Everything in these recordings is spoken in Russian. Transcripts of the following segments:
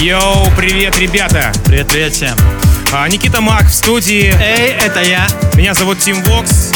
Йоу, привет, ребята! Привет, привет всем. А, Никита Мак в студии. Эй, это я. Меня зовут Тим Вокс.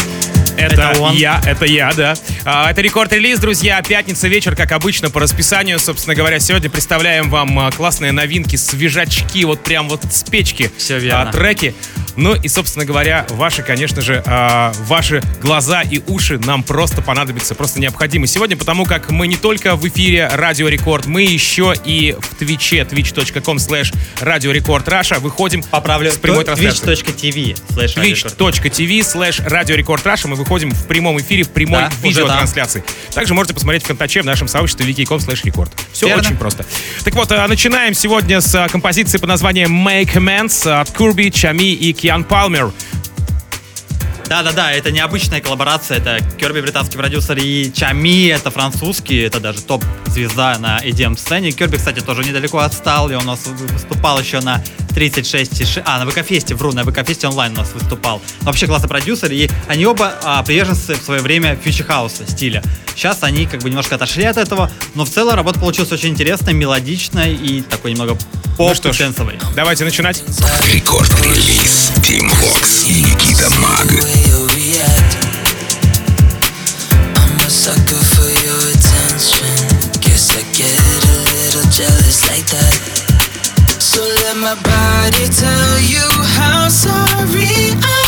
Это, Это он. я, это я, да. А, это Record Release, друзья. Пятница вечер, как обычно, по расписанию. Собственно говоря, сегодня представляем вам а, классные новинки, свежачки, вот прям вот с печки. Всё верно. а, треки. Ну и, собственно говоря, ваши, конечно же, а, ваши глаза и уши нам просто понадобятся, просто необходимы сегодня, потому как мы не только в эфире Радио Рекорд, мы еще и в Твиче, twitch.com slash Radio Record Russia выходим Поправлю. с прямой трансляцией twitch.tv slash twitch.tv slash radio record Russia. Мы выходим в прямом эфире, в прямой Да, видеотрансляции. Также можете посмотреть в ВКонтаче в нашем сообществе vk.com slash record. Все Верно. очень просто. Так вот, а, начинаем сегодня с а, композиции под названием Make Amends от Curbi, Tchami и Киан Палмер. Да-да-да, это необычная коллаборация. Это Curbi, британский продюсер, и Tchami, это французский, это даже топ-звезда на EDM-сцене. Curbi, кстати, тоже недалеко отстал, и он у нас выступал еще на 36... и ши- А, на ВК-фесте, вру, на ВК-фесте онлайн у нас выступал. Но вообще классный продюсер, и они оба а, приверженцы в свое время future house а стиля. Сейчас они как бы немножко отошли от этого, но в целом работа получилась очень интересной, мелодичной и такой немного Ну что ж, поп-сенсовой. давайте начинать. Рекорд-релиз Тим Вокс и Никита Маг. So let my body tell you how sorry I am.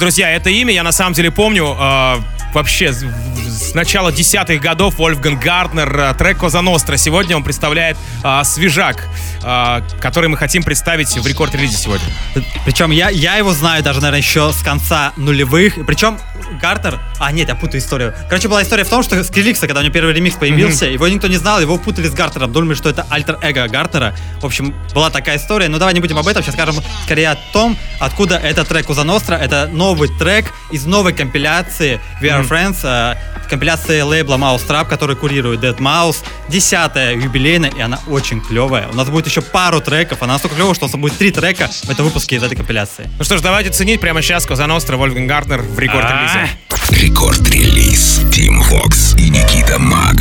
Друзья, это имя я на самом деле помню э, вообще с, начала десятых годов Вольфган Гартнер, э, трек Коза Ностра. Сегодня он представляет э, свежак, который мы хотим представить в рекорд-релизе сегодня. Причем я, я его знаю даже, наверное, еще с конца нулевых. Причем Гартер... А, нет, я путаю историю. Короче, была история в том, что Скриликса, когда у него первый ремикс появился, его никто не знал, его путали с Гартером. Думали, что это альтер-эго Гартера. В общем, была такая история. Но давай не будем об этом. Сейчас скажем скорее о том, откуда этот трек Уза Ностра. Это новый трек из новой компиляции We Are Friends. э, компиляции лейбла Mouse Trap, который курирует Dead Mouse. Десятая юбилейная, и она очень клевая. У нас будет еще пару треков. Она настолько клевая, что у нас будет три трека в этом выпуске из этой компиляции. Ну что ж, давайте ценить прямо сейчас Коза Ностра, Вольфган Гартнер в рекорд-релизе. Рекорд-релиз Team Vox и Никита Маг.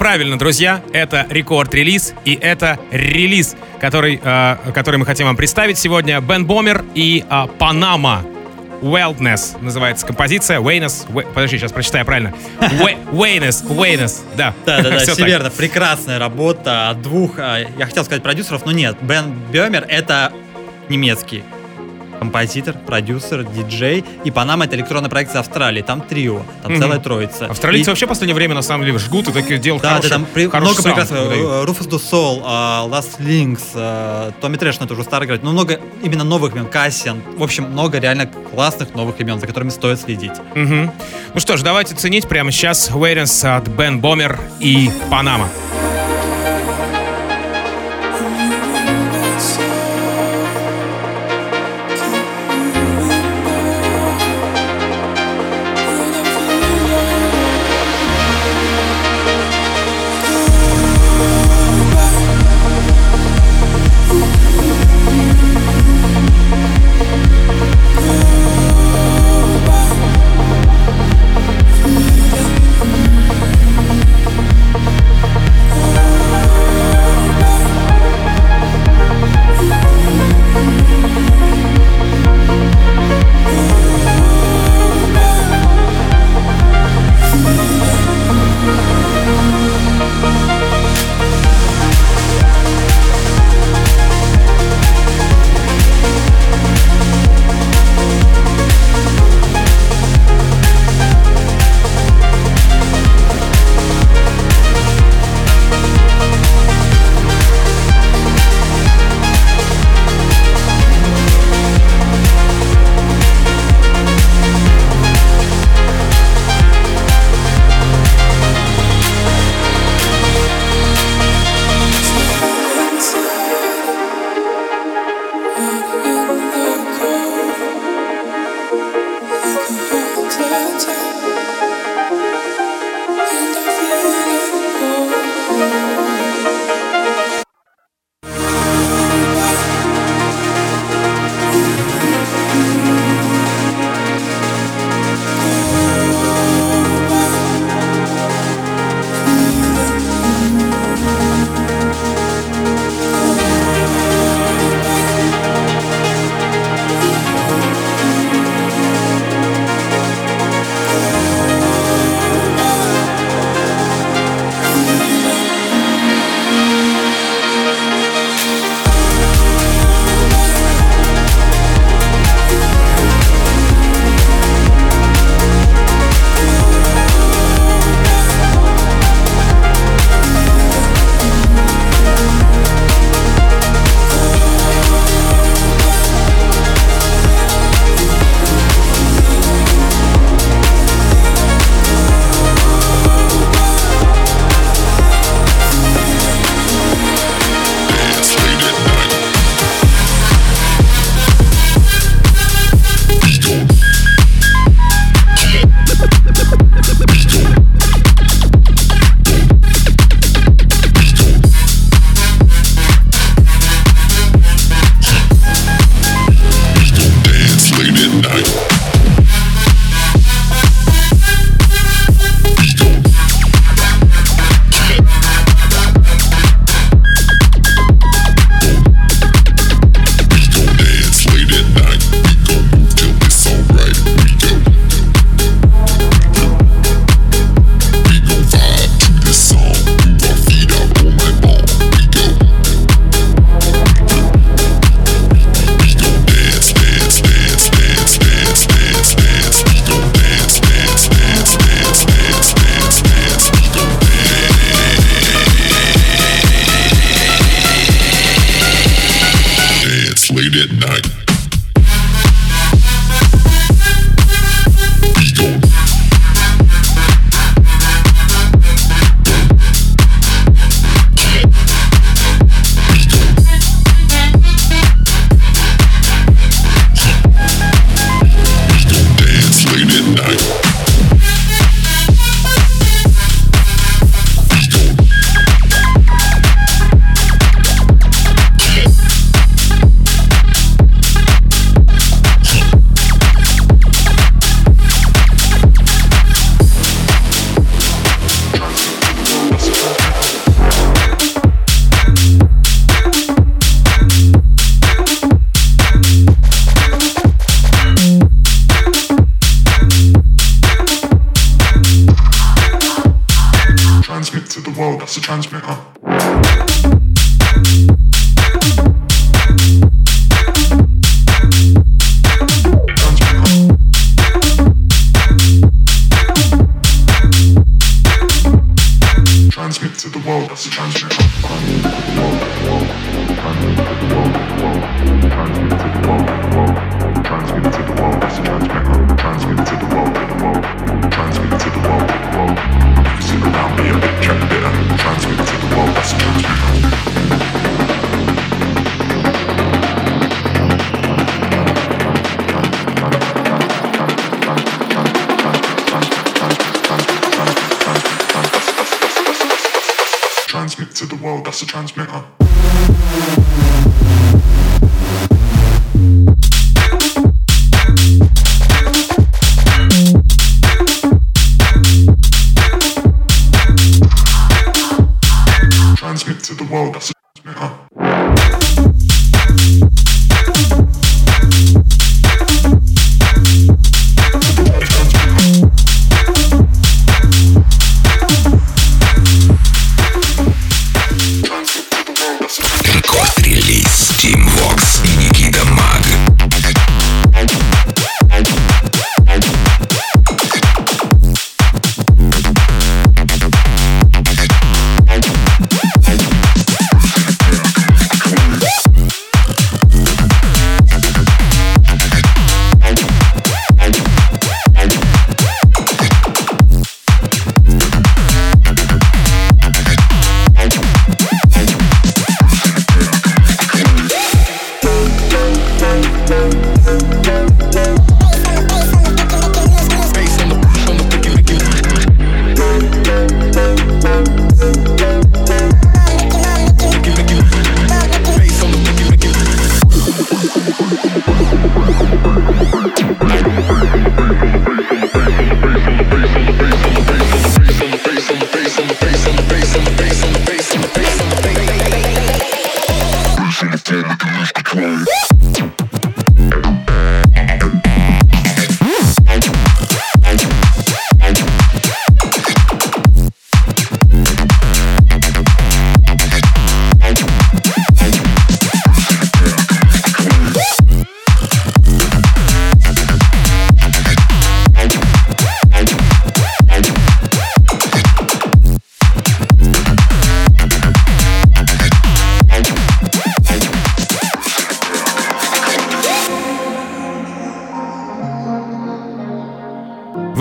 Правильно, друзья. Это рекорд-релиз, и это релиз, который, э, который мы хотим вам представить сегодня. Бен Бомер и э, Панама. Wildness называется композиция. Waynes. Уэ- Подожди, сейчас прочитаю правильно. Уэ- Waynes. Waynes. Да. Да, да, да, все верно. Прекрасная работа от двух, а, я хотел сказать продюсеров, но нет. Бен Бемер это немецкий композитор, продюсер, диджей. И Панама это электронный проект из Австралии. Там трио, там Мгм. целая троица. Австралийцы И- вообще в последнее время на самом деле жгут и такие делают Да, да, хороший, там при- много прекрасного. выдают. Руфус Ду Сол, Last Links, э, Томми Трэш, но это уже старый играть. Но много именно новых имен. Кассиан. В общем, много реально классных новых имен, за которыми стоит следить. Мгм. Ну что ж, давайте ценить прямо сейчас Waynes от Бен Бомер и Панама. late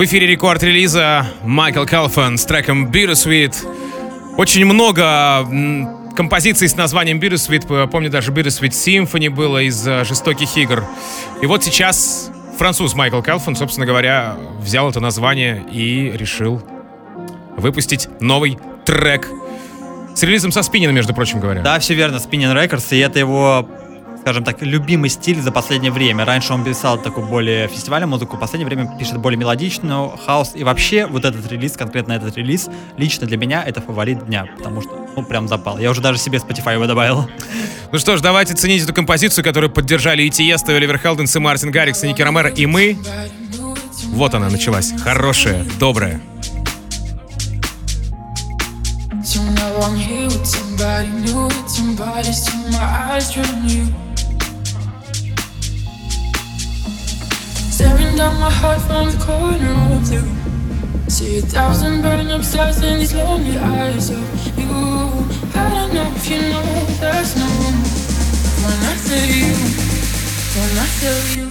эфире рекорд релиза Майкл Калфан с треком Bittersweet. Очень много композиций с названием Bittersweet. Помню, даже Bittersweet Symphony было из э, «Жестоких игр». И вот сейчас француз Майкл Калфан, собственно говоря, взял это название и решил выпустить новый трек с релизом со спиннина, между прочим говоря. Да, все верно, Spinning Records, и это его, скажем так, любимый стиль за последнее время. Раньше он писал такую более фестивальную музыку, в последнее время пишет более мелодичную, хаос. И вообще вот этот релиз, конкретно этот релиз, лично для меня это фаворит дня, потому что, ну, прям запал. Я уже даже себе Spotify его добавил. Ну что ж, давайте ценить эту композицию, которую поддержали и Тиеста, и Оливер Хелденс, и Мартин Гаррикс, и Ники Ромеро, и мы. Вот она началась. Хорошая, добрая. I'm here with somebody new, with somebody still my eyes on you. Staring down my heart from the corner of you. See a thousand burning up stars in these lonely eyes of you. I don't know if you know there's no room when I feel you, when I feel you.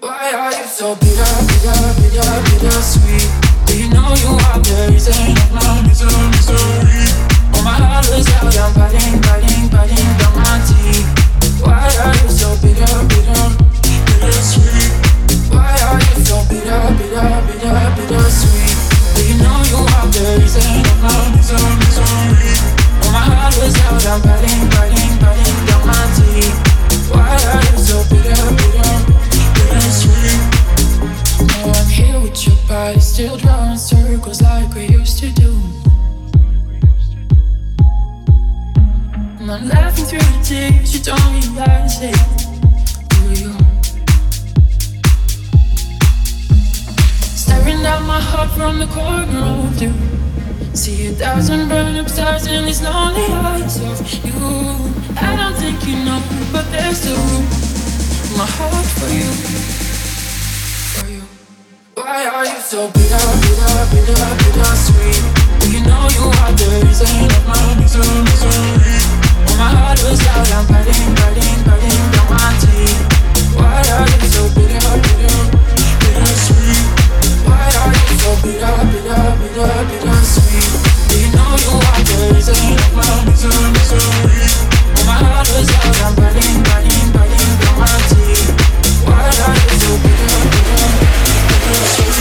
Why are you so bitter, bitter, bitter, bitter sweet? Do you know you are the reason of my misery, misery? Oh, my heart is out, I'm biting, biting, biting down my teeth. Why are you so bitter, bitter, bitter sweet? Why are you so bitter, bitter, bitter, bitter sweet? Do you know you are the reason of oh, my heart is out, I'm biting, biting, biting down my teeth. Why are you so bitter, bitter? Now I'm here with your body, still drawing circles like we used to do. I'm laughing through the tears, you don't realize it, the corner of you. See a thousand burn up stars in these lonely eyes of you. I don't think you know, but there's still room. My heart for you, for you. Why are you so bitter, bitter, bitter, bitter sweet? You know you are the reason of my misery, misery? Oh, my heart was loud, I'm biting, biting, biting down my teeth. Why are you so bitter, bitter, bitter sweet? Why are you so bitter, bitter, bitter, bitter sweet? Do know you are the reason of my misery, my heart I'm biting, biting, biting down my. Why are you so bitter, bitter, bitter sweet?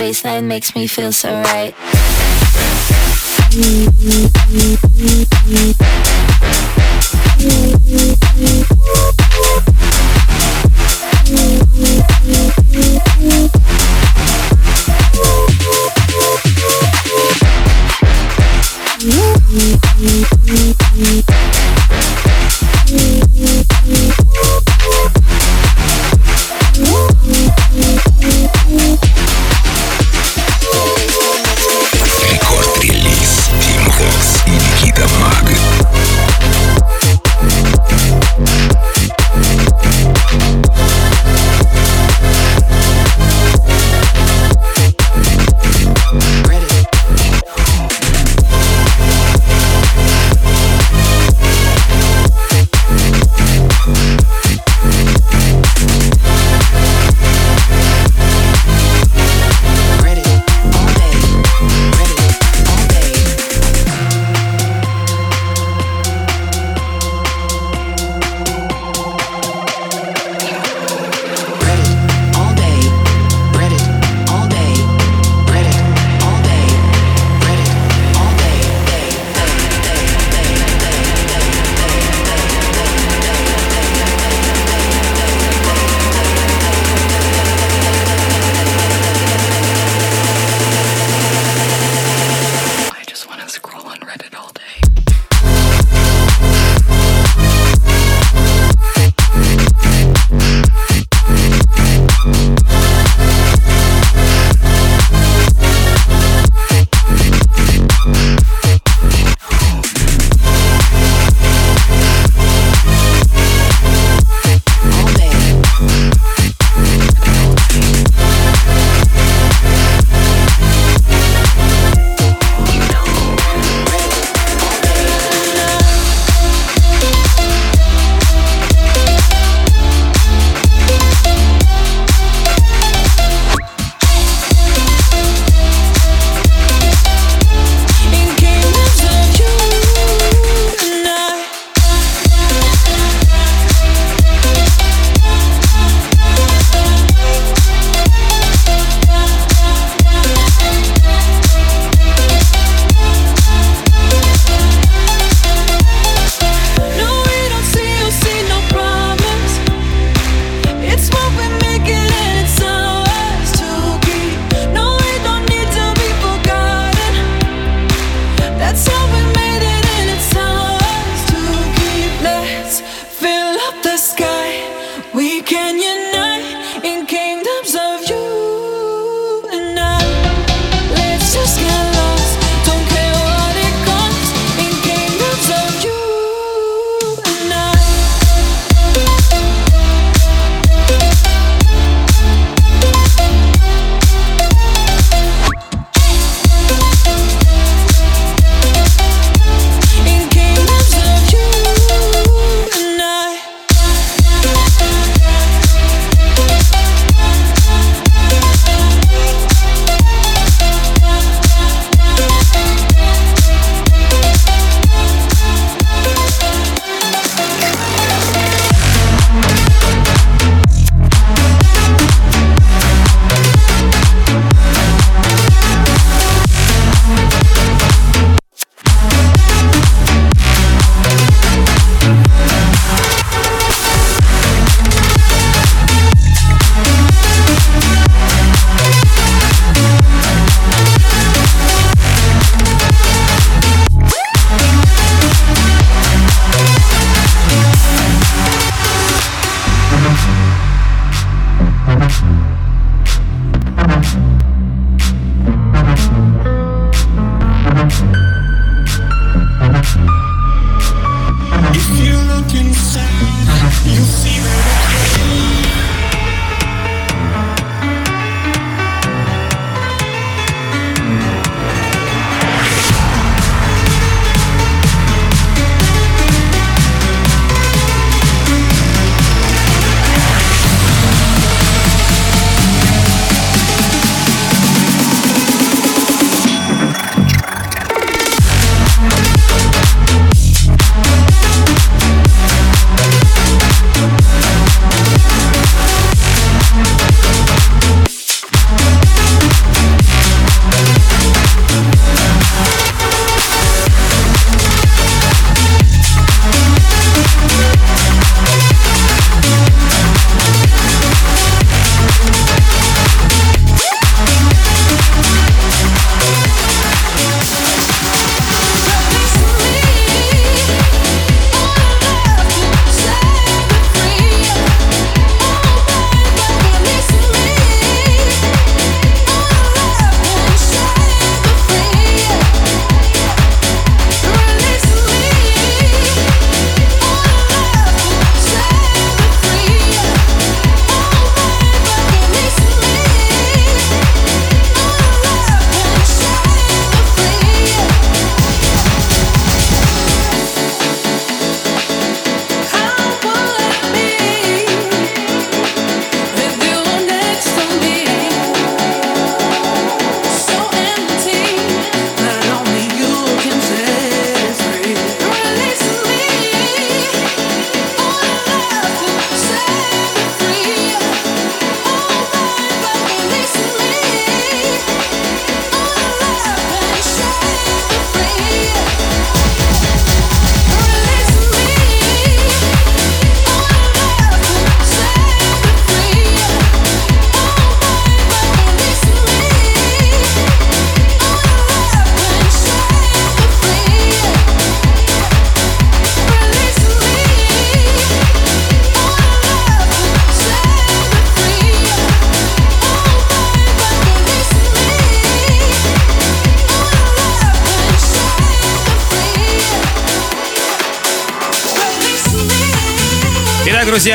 Baseline makes me feel so right. Рекорд-релиз Team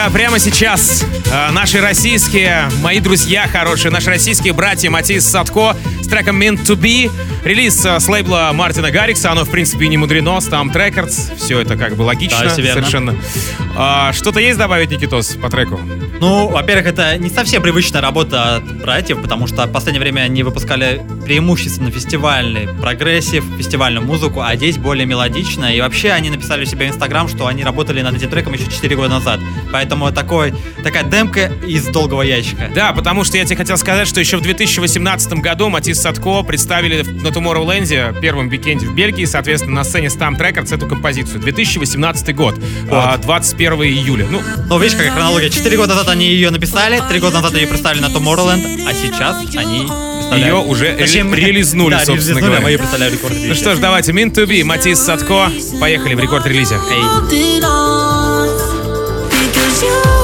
друзья, прямо сейчас э, наши российские, мои друзья хорошие, наши российские братья Matisse & Sadko с треком Meant to Be. Релиз э, с лейбла Мартина Гаррикса, оно, в принципе, не мудрено, STMPD Records, все это как бы логично Да, совершенно. А, что-то есть добавить, Никитос, по треку? Ну, во-первых, это не совсем привычная работа от братьев, потому что в последнее время они выпускали преимущественно фестивальный прогрессив, фестивальную музыку, а здесь более мелодично. И вообще они написали у себя в Инстаграм, что они работали над этим треком еще 4 года назад. Поэтому такой, такая демка из долгого ящика. Да, потому что я тебе хотел сказать, что еще в 2018 году Matisse & Sadko представили на Tomorrowland, первом викенде в Бельгии, соответственно, на сцене STMPD Records эту композицию. 2018 год, а, 21 июля. Ну, Ну, видишь, какая хронология. 4 года назад они ее написали, 3 года назад ее представили на Tomorrowland, а сейчас они Ее уже ре- релизнули, да, собственно релизнули, говоря. а мы ее рекорд ну что ж, давайте, Mean to Be, Матис Садко. Поехали в рекорд-релизе. because you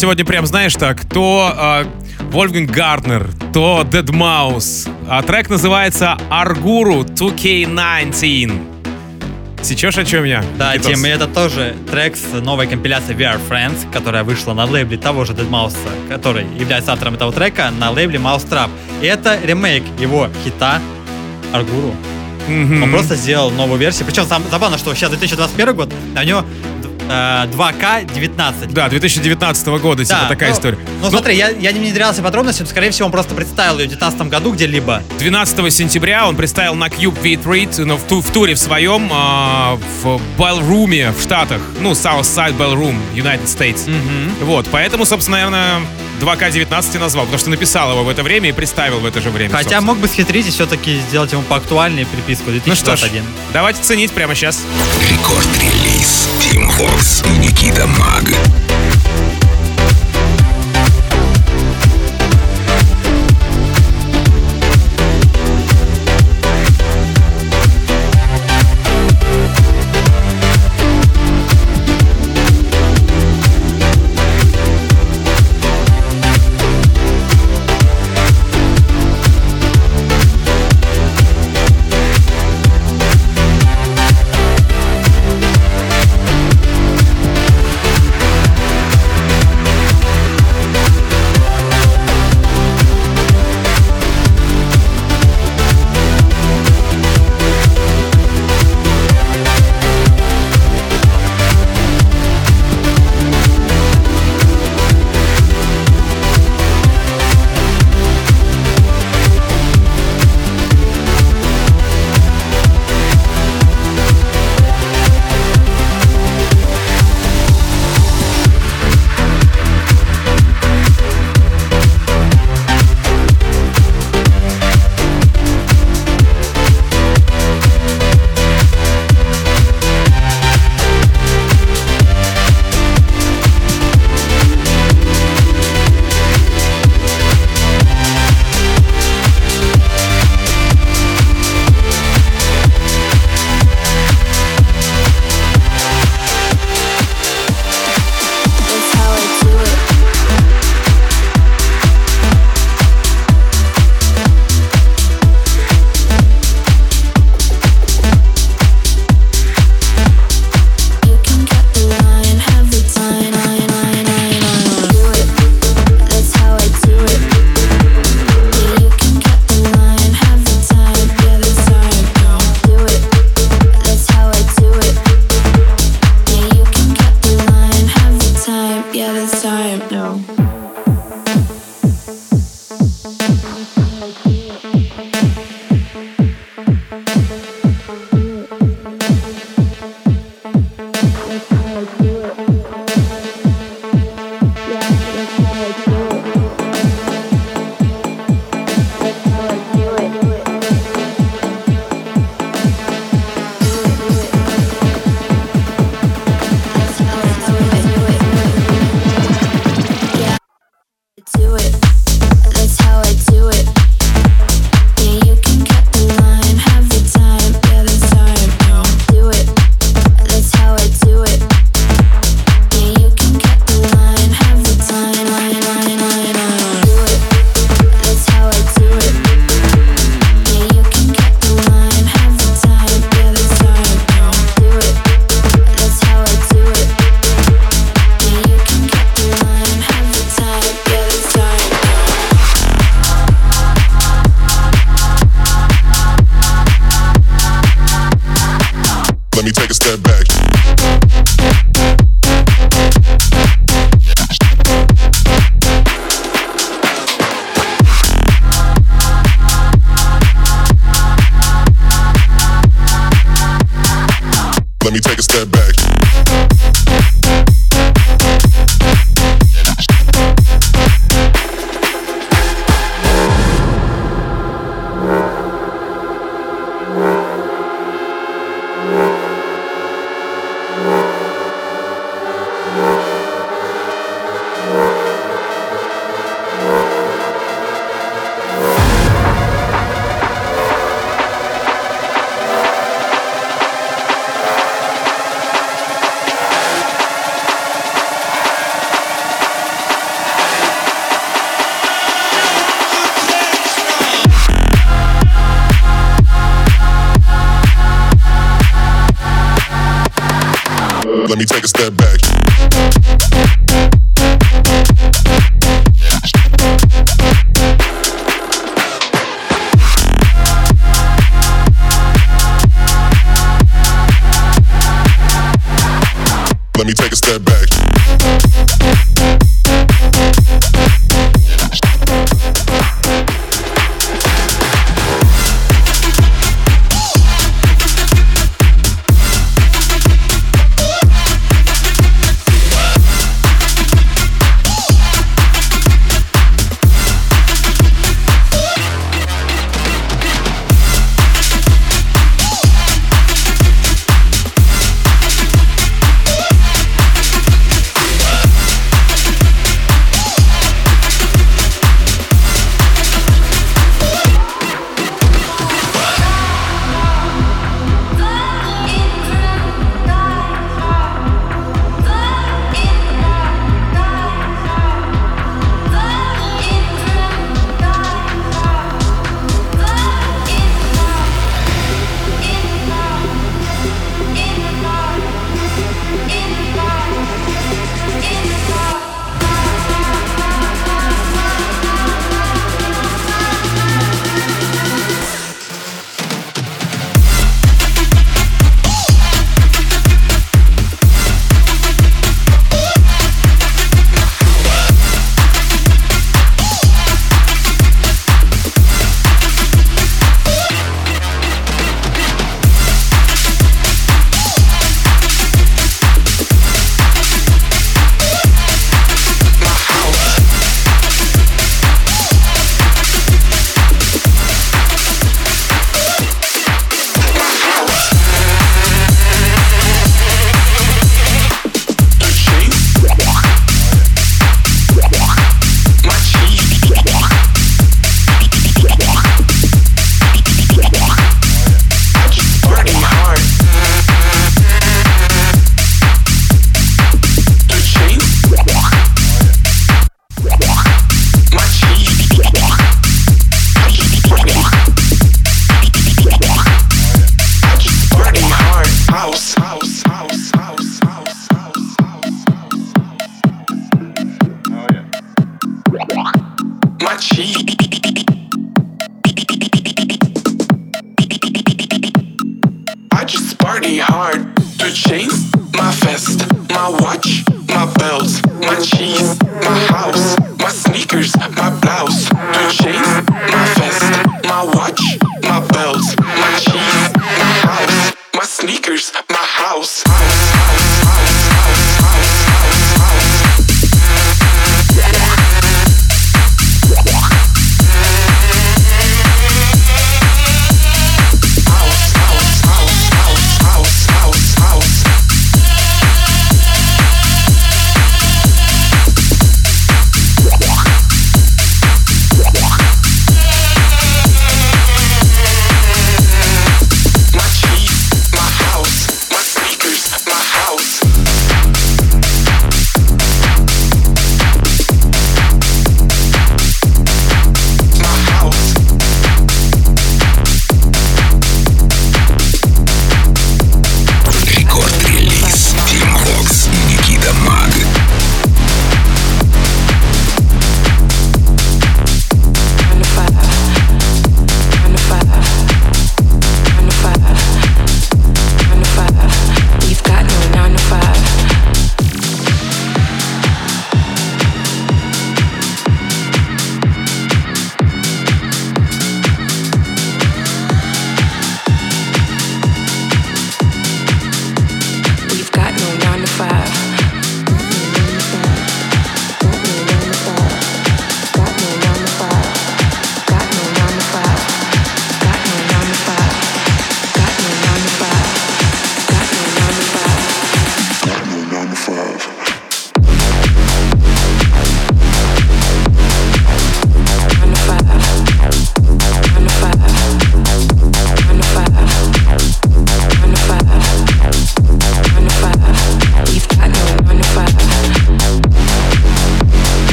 сегодня прям, знаешь так, то а, Вольфганг Гарднер, то Dead Mouse. А трек называется Аргуру 2K19. Сечешь о чем я? Да, Никитос? Тим, и это тоже трек с новой компиляции We Are Friends, которая вышла на лейбле того же Dead Mouse, который является автором этого трека, на лейбле Mouse Trap. И это ремейк его хита Аргуру. Мгм. Он просто сделал новую версию. Причем сам, забавно, что сейчас 2021 год, а у него э, 2К19. Да, 2019 года, типа такая ну, история. Ну, смотри, я, я не внедрялся но, скорее всего, он просто представил ее в 2019 году где-либо. 12 сентября он представил на Cube V3 ну, в, ту- в туре в своем а, в Ballroom в Штатах. Ну, Southside Ballroom, United States. Вот, поэтому, собственно, наверное, 2К19 и назвал, потому что написал его в это время и представил в это же время. Хотя собственно. мог бы схитрить и все-таки сделать ему поактуальнее приписку Ну что ж, 2021. давайте ценить прямо сейчас. Рекорд-релиз Вокс и Никита Маг.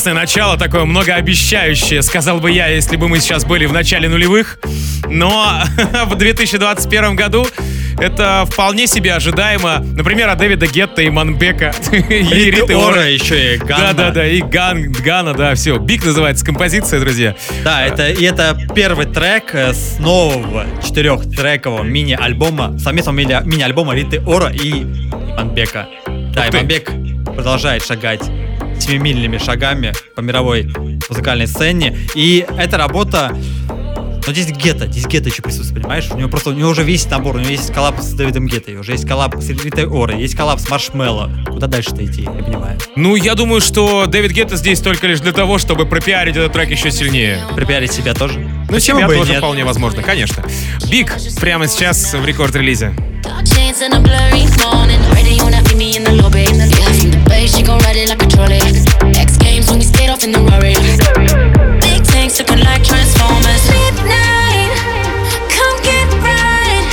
Интересное начало, такое многообещающее, сказал бы я, если бы мы сейчас были в начале нулевых. Но в 2021 году это вполне себе ожидаемо. Например, от Дэвида Гетта, Иманбека. и Риты Ора еще и Gunna. Да-да-да, и Gun-, Gunna, да, все. Big называется композиция, друзья. Да, это, и это первый трек э, с нового четырехтрекового мини-альбома, совместного мини- мини-альбома Риты Ора и Иманбека. Да, Ух ты. Иманбек продолжает шагать семимильными шагами по мировой музыкальной сцене. И эта работа но здесь Гетта, здесь Гетта еще присутствует, понимаешь? У него просто, у него уже весь набор, у него есть коллаб с Дэвидом Гетта, уже есть коллаб с Ритой Орой, есть коллаб с Marshmello. Куда дальше-то идти, я не понимаю. Ну, я думаю, что Дэвид Гетта здесь только лишь для того, чтобы пропиарить этот трек еще сильнее. Припиарить себя тоже? Ну, Почему себя бы тоже нет? вполне возможно, конечно. Big прямо сейчас в рекорд-релизе. Dark shades in a blurry morning. That meet me in the lobby. From the bay, she gon' ride it like a trolley. X games when we skate off in the Rory. Big tanks looking like Transformers. Midnight, come get right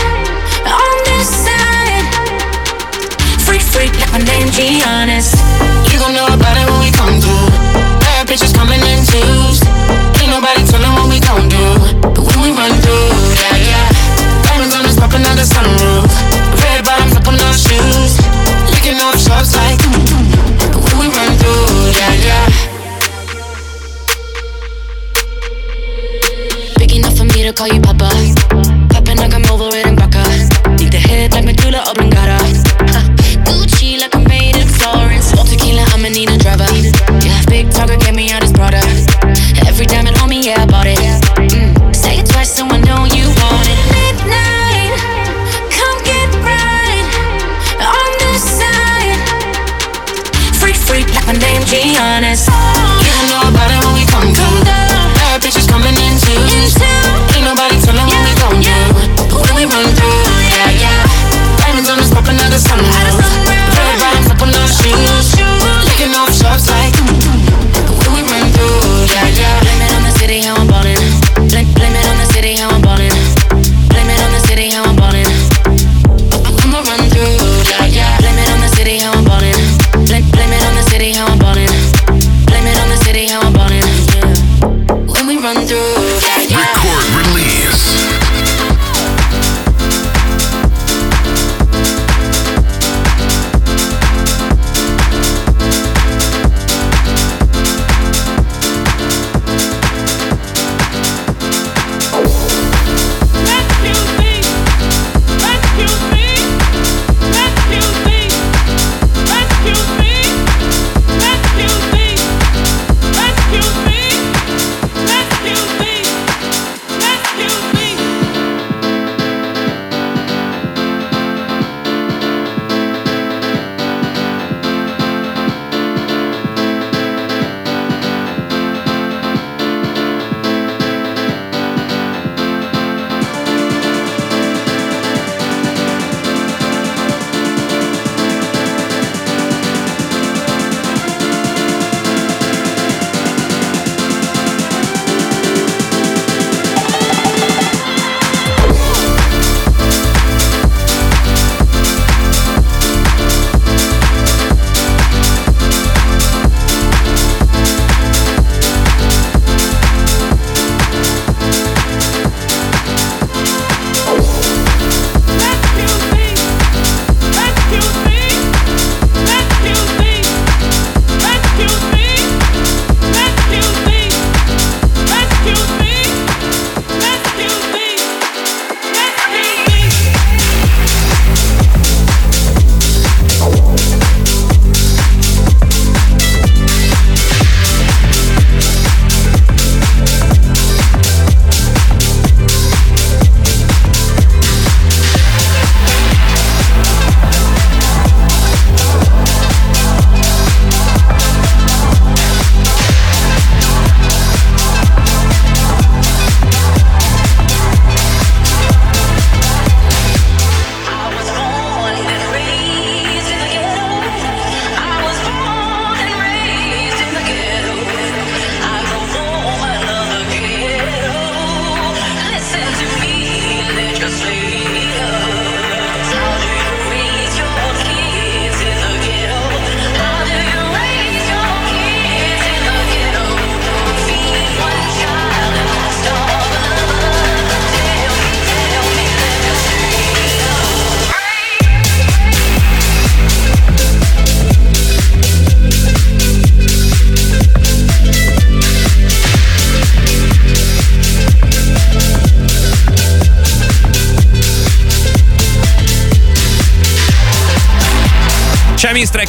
on this side. Freak, freak, like my name Giannis. You gon' know about it when we come through. Bad bitches coming in twos. Ain't nobody telling what we gon' do. But when we run through, yeah, yeah. Diamonds on us popping out the sunroof. Red bottoms up on our shoes. To call you Papa. Popping like I'm over it in Baca. Need the head like Medulla Oblongata. Gucci like I'm made in Florence. All tequila, I'ma need a driver. Yeah, big talker, get me out his brother. Every diamond on me, yeah, I bought it.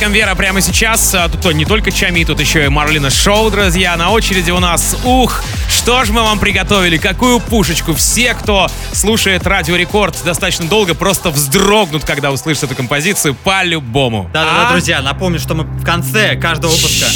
Треком Вера прямо сейчас. А Тут не только Чами, тут еще и Марлина Шоу, друзья. На очереди у нас Ух! Что ж мы вам приготовили? Какую пушечку? Все, кто слушает Радио Рекорд достаточно долго, просто вздрогнут, когда услышат эту композицию по-любому. Да-да-да, А? друзья, напомню, что мы в конце каждого выпуска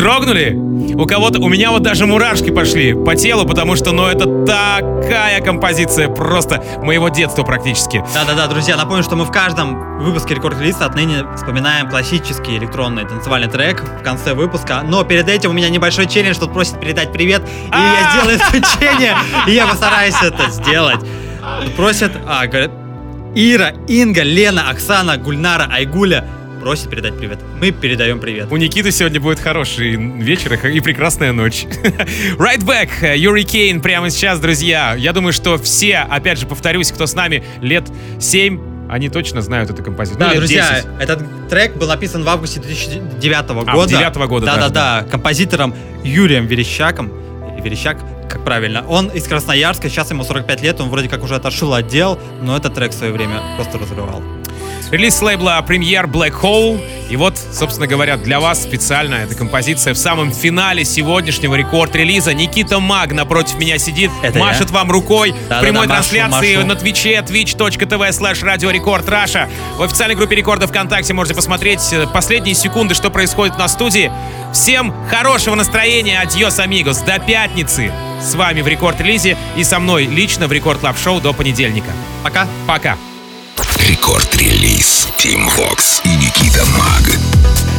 Вздрогнули? У кого-то, у меня вот даже мурашки пошли по телу, потому что, ну, это такая композиция просто моего детства практически. Да-да-да, друзья, напомню, что мы в каждом выпуске рекорд релиза отныне вспоминаем классический электронный танцевальный трек в конце выпуска. Но перед этим у меня небольшой челлендж, тут просит передать привет, и я сделаю исключение, и я постараюсь это сделать. Просят, а, говорят, Ира, Инга, Лена, Оксана, Гульнара, Айгуля просит передать привет. Мы передаем привет. У Никиты сегодня будет хороший вечер и прекрасная ночь. right back, э, Юрий Кейн прямо сейчас, друзья. Я думаю, что все, опять же, повторюсь, кто с нами лет 7, они точно знают эту композицию. Да, Ну, друзья, 10. этот трек был написан в августе 2009 А, года. 9-го года даже, Да-да-да, композитором Юрием Верещаком. Верещак, как правильно. Он из Красноярска, сейчас ему 45 лет, он вроде как уже отошел от дел, но этот трек в свое время просто разрывал. Релиз лейбла премьер Black Hole. И вот, собственно говоря, для вас специально эта композиция в самом финале сегодняшнего рекорд-релиза. Никита Маг напротив меня сидит, Это я. машет вам рукой в Да-да-да, прямой машу, трансляции машу. на твиче twitch.tv slash радио рекорд Раша. В официальной группе рекорда ВКонтакте можете посмотреть э, последние секунды, что происходит на студии. Всем хорошего настроения, adiós, amigos, до пятницы. С вами в рекорд-релизе и со мной лично в Record Love шоу до понедельника. Пока. Пока. Рекорд-релиз. Тим Вокс и Никита Маг.